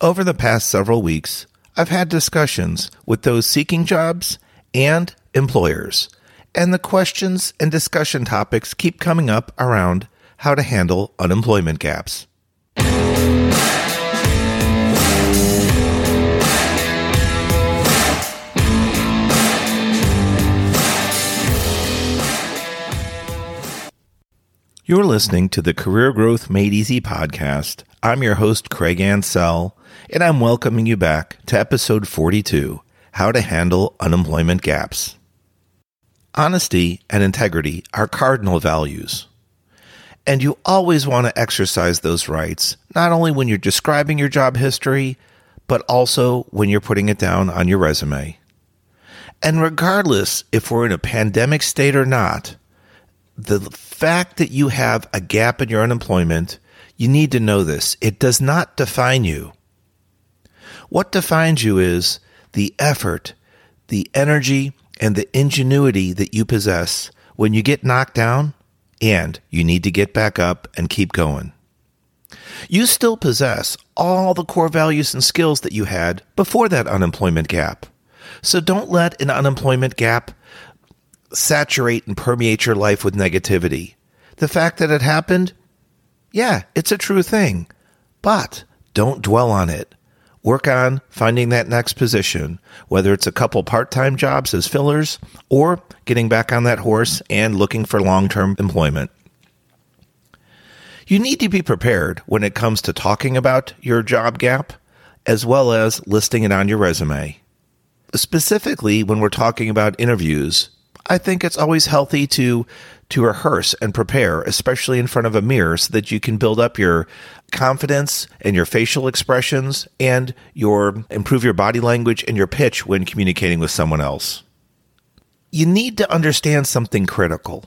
Over the past several weeks, I've had discussions with those seeking jobs and employers, and the questions and discussion topics keep coming up around how to handle unemployment gaps. You're listening to the Career Growth Made Easy podcast. I'm your host, Craig Ansell, and I'm welcoming you back to episode 42 How to Handle Unemployment Gaps. Honesty and integrity are cardinal values. And you always want to exercise those rights, not only when you're describing your job history, but also when you're putting it down on your resume. And regardless if we're in a pandemic state or not, the fact that you have a gap in your unemployment, you need to know this. It does not define you. What defines you is the effort, the energy, and the ingenuity that you possess when you get knocked down and you need to get back up and keep going. You still possess all the core values and skills that you had before that unemployment gap. So don't let an unemployment gap saturate and permeate your life with negativity. The fact that it happened, yeah, it's a true thing, but don't dwell on it. Work on finding that next position, whether it's a couple part time jobs as fillers or getting back on that horse and looking for long term employment. You need to be prepared when it comes to talking about your job gap as well as listing it on your resume. Specifically, when we're talking about interviews, I think it's always healthy to to rehearse and prepare, especially in front of a mirror, so that you can build up your confidence and your facial expressions and your improve your body language and your pitch when communicating with someone else. You need to understand something critical.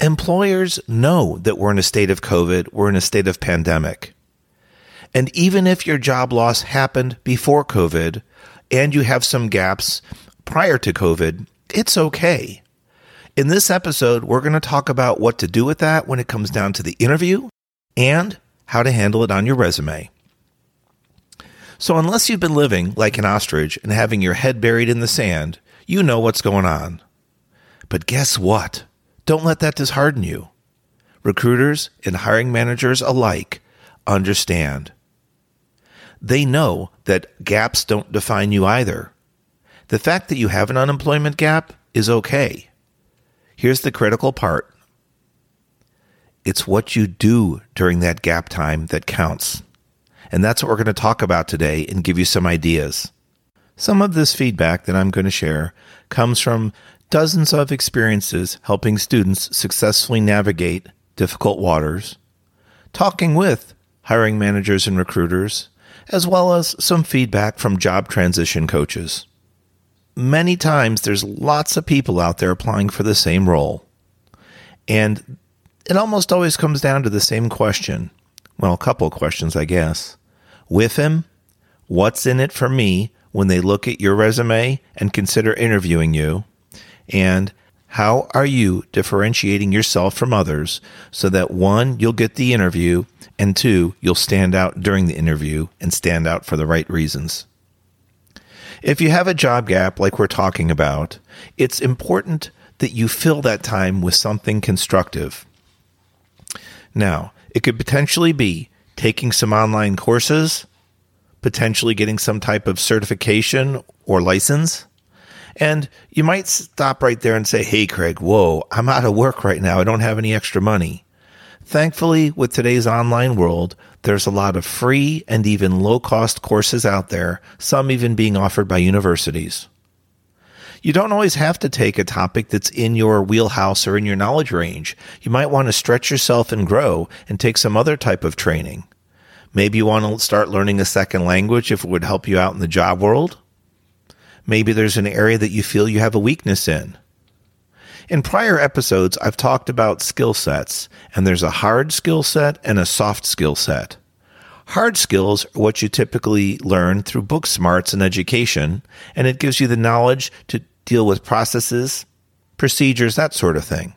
Employers know that we're in a state of COVID, we're in a state of pandemic. And even if your job loss happened before COVID and you have some gaps prior to COVID, it's okay in this episode, we're going to talk about what to do with that when it comes down to the interview and how to handle it on your resume. So, unless you've been living like an ostrich and having your head buried in the sand, you know what's going on. But guess what? Don't let that dishearten you. Recruiters and hiring managers alike understand. They know that gaps don't define you either. The fact that you have an unemployment gap is okay. Here's the critical part it's what you do during that gap time that counts. And that's what we're going to talk about today and give you some ideas. Some of this feedback that I'm going to share comes from dozens of experiences helping students successfully navigate difficult waters, talking with hiring managers and recruiters, as well as some feedback from job transition coaches many times there's lots of people out there applying for the same role. And it almost always comes down to the same question. Well, a couple of questions, I guess. WIIFM, what's in it for me when they look at your resume and consider interviewing you? And how are you differentiating yourself from others so that one, you'll get the interview, and two, you'll stand out during the interview and stand out for the right reasons? If you have a job gap like we're talking about, it's important that you fill that time with something constructive. Now, it could potentially be taking some online courses, potentially getting some type of certification or license. And you might stop right there and say, Hey, Craig, whoa, I'm out of work right now. I don't have any extra money. Thankfully, with today's online world, there's a lot of free and even low cost courses out there, some even being offered by universities. You don't always have to take a topic that's in your wheelhouse or in your knowledge range. You might want to stretch yourself and grow and take some other type of training. Maybe you want to start learning a second language if it would help you out in the job world. Maybe there's an area that you feel you have a weakness in. In prior episodes, I've talked about skill sets, and there's a hard skill set and a soft skill set. Hard skills are what you typically learn through book smarts and education, and it gives you the knowledge to deal with processes, procedures, that sort of thing.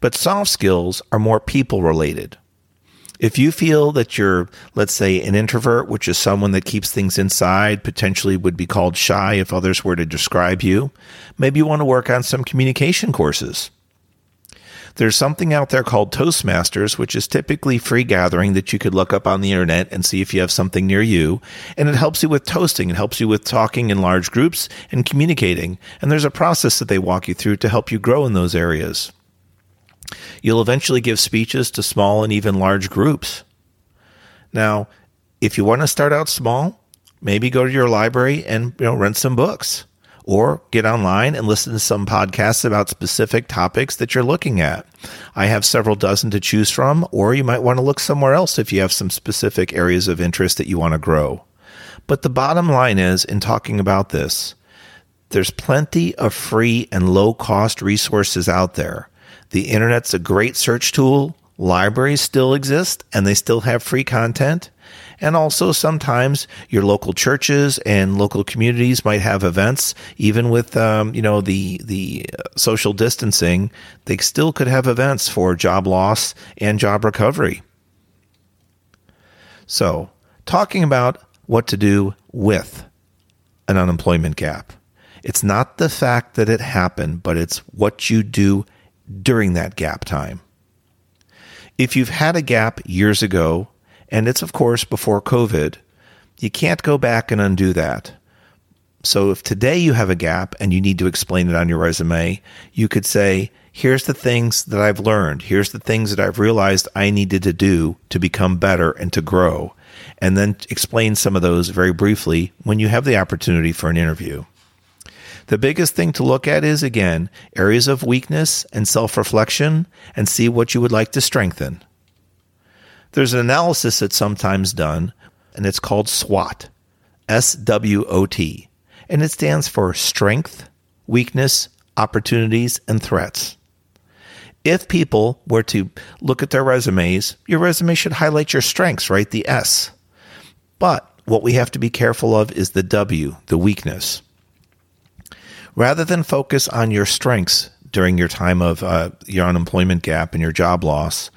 But soft skills are more people related. If you feel that you're, let's say, an introvert, which is someone that keeps things inside, potentially would be called shy if others were to describe you, maybe you want to work on some communication courses. There's something out there called Toastmasters, which is typically free gathering that you could look up on the internet and see if you have something near you. And it helps you with toasting. It helps you with talking in large groups and communicating. And there's a process that they walk you through to help you grow in those areas. You'll eventually give speeches to small and even large groups. Now, if you want to start out small, maybe go to your library and you know, rent some books or get online and listen to some podcasts about specific topics that you're looking at. I have several dozen to choose from, or you might want to look somewhere else if you have some specific areas of interest that you want to grow. But the bottom line is in talking about this, there's plenty of free and low cost resources out there. The internet's a great search tool. Libraries still exist and they still have free content. And also sometimes your local churches and local communities might have events, even with, um, you know, the, the social distancing, they still could have events for job loss and job recovery. So talking about what to do with an unemployment gap. It's not the fact that it happened, but it's what you do during that gap time. If you've had a gap years ago and it's, of course, before COVID. You can't go back and undo that. So if today you have a gap and you need to explain it on your resume, you could say, here's the things that I've learned. Here's the things that I've realized I needed to do to become better and to grow. And then explain some of those very briefly when you have the opportunity for an interview. The biggest thing to look at is, again, areas of weakness and self reflection and see what you would like to strengthen. There's an analysis that's sometimes done, and it's called SWOT, S W O T, and it stands for strength, weakness, opportunities, and threats. If people were to look at their resumes, your resume should highlight your strengths, right? The S. But what we have to be careful of is the W, the weakness. Rather than focus on your strengths during your time of uh, your unemployment gap and your job loss,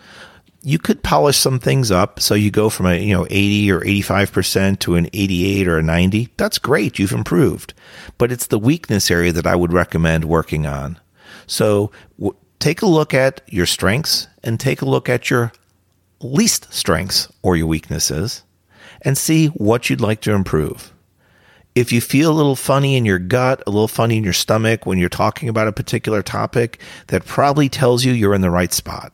you could polish some things up. So you go from a, you know, 80 or 85% to an 88 or a 90. That's great. You've improved. But it's the weakness area that I would recommend working on. So w- take a look at your strengths and take a look at your least strengths or your weaknesses and see what you'd like to improve. If you feel a little funny in your gut, a little funny in your stomach when you're talking about a particular topic, that probably tells you you're in the right spot.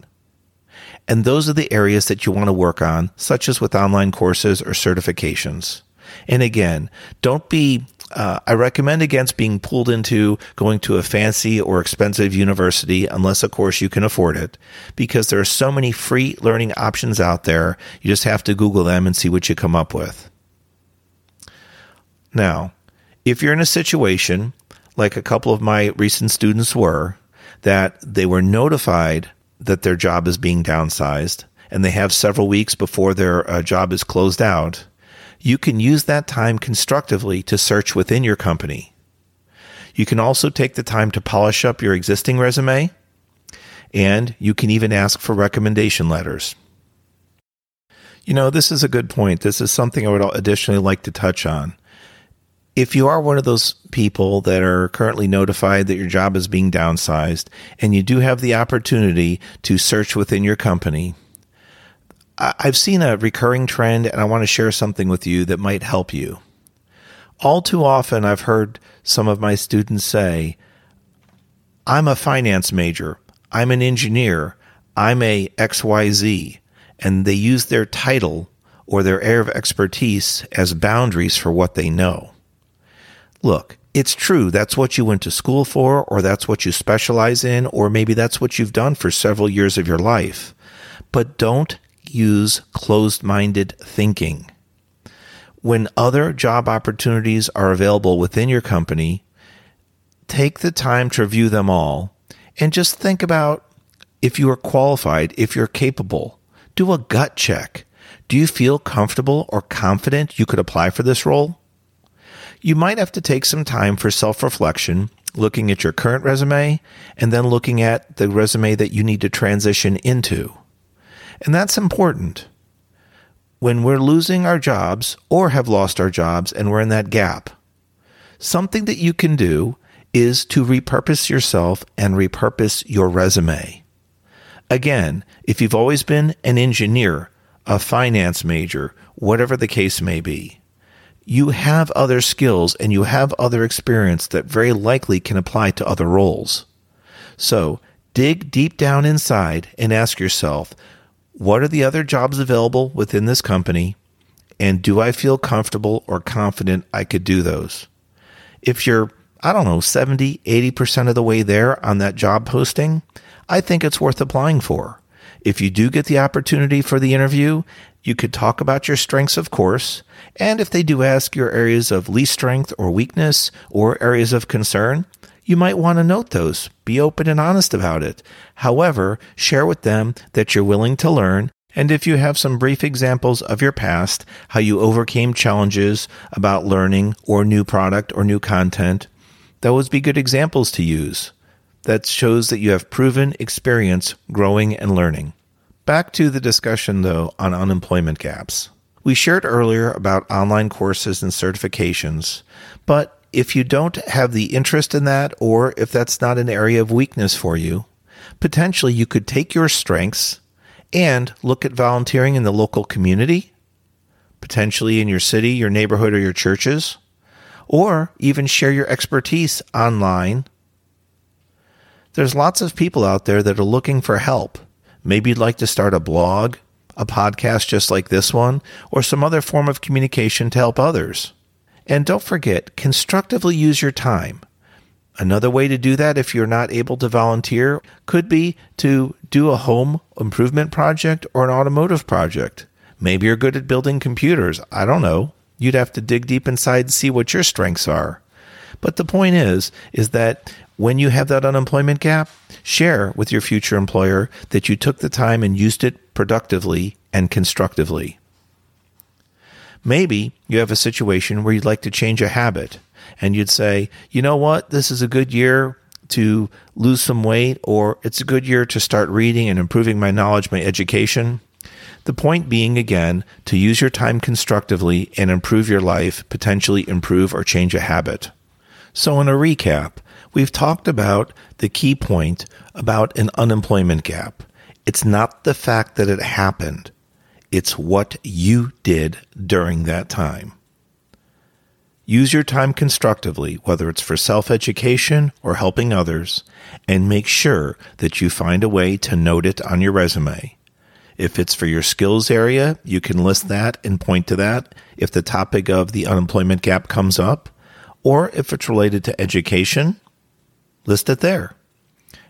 And those are the areas that you want to work on, such as with online courses or certifications. And again, don't be uh, I recommend against being pulled into going to a fancy or expensive university unless, of course, you can afford it, because there are so many free learning options out there. You just have to Google them and see what you come up with. Now, if you're in a situation like a couple of my recent students were, that they were notified that their job is being downsized and they have several weeks before their uh, job is closed out, you can use that time constructively to search within your company. You can also take the time to polish up your existing resume, and you can even ask for recommendation letters. You know, this is a good point. This is something I would additionally like to touch on if you are one of those people that are currently notified that your job is being downsized and you do have the opportunity to search within your company, I've seen a recurring trend and I want to share something with you that might help you. All too often, I've heard some of my students say, I'm a finance major, I'm an engineer, I'm a XYZ, and they use their title or their area of expertise as boundaries for what they know. Look, it's true. That's what you went to school for, or that's what you specialize in, or maybe that's what you've done for several years of your life. But don't use closed minded thinking. When other job opportunities are available within your company, take the time to review them all and just think about if you are qualified, if you're capable. Do a gut check. Do you feel comfortable or confident you could apply for this role? You might have to take some time for self reflection, looking at your current resume and then looking at the resume that you need to transition into. And that's important. when we're losing our jobs or have lost our jobs and we're in that gap, something that you can do is to repurpose yourself and repurpose your resume. Again, if you've always been an engineer, a finance major, whatever the case may be, you have other skills and you have other experience that very likely can apply to other roles. So dig deep down inside and ask yourself, what are the other jobs available within this company? And do I feel comfortable or confident I could do those? If you're, I don't know, 70, 80% of the way there on that job posting, I think it's worth applying for. If you do get the opportunity for the interview, you could talk about your strengths, of course. And if they do ask your areas of least strength or weakness or areas of concern, you might want to note those. Be open and honest about it. However, share with them that you're willing to learn. And if you have some brief examples of your past, how you overcame challenges about learning or new product or new content, those would be good examples to use. That shows that you have proven experience growing and learning. Back to the discussion, though, on unemployment gaps. We shared earlier about online courses and certifications, but if you don't have the interest in that, or if that's not an area of weakness for you, potentially you could take your strengths and look at volunteering in the local community, potentially in your city, your neighborhood, or your churches, or even share your expertise online. There's lots of people out there that are looking for help Maybe you'd like to start a blog, a podcast just like this one, or some other form of communication to help others. And don't forget, constructively use your time. Another way to do that, if you're not able to volunteer, could be to do a home improvement project or an automotive project. Maybe you're good at building computers. I don't know. You'd have to dig deep inside and see what your strengths are. But the point is, is that when you have that unemployment gap, share with your future employer that you took the time and used it productively and constructively. Maybe you have a situation where you'd like to change a habit and you'd say, you know what, this is a good year to lose some weight, or it's a good year to start reading and improving my knowledge, my education. The point being, again, to use your time constructively and improve your life, potentially improve or change a habit. So, in a recap, we've talked about the key point about an unemployment gap. It's not the fact that it happened, it's what you did during that time. Use your time constructively, whether it's for self education or helping others, and make sure that you find a way to note it on your resume. If it's for your skills area, you can list that and point to that if the topic of the unemployment gap comes up. Or if it's related to education, list it there.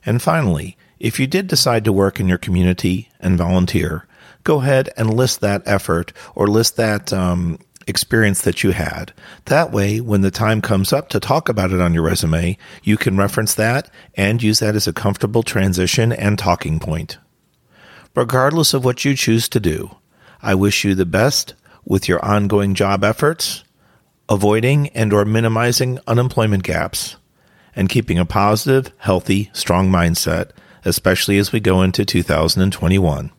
And finally, if you did decide to work in your community and volunteer, go ahead and list that effort or list that um, experience that you had. That way, when the time comes up to talk about it on your resume, you can reference that and use that as a comfortable transition and talking point. Regardless of what you choose to do, I wish you the best with your ongoing job efforts avoiding and or minimizing unemployment gaps, and keeping a positive, healthy, strong mindset, especially as we go into 2021.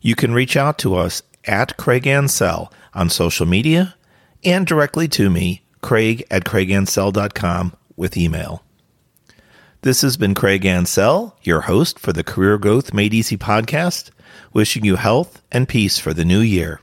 You can reach out to us at Craig Ansell on social media and directly to me, Craig at CraigAnsell.com with email. This has been Craig Ansell, your host for the Career Growth Made Easy podcast, wishing you health and peace for the new year.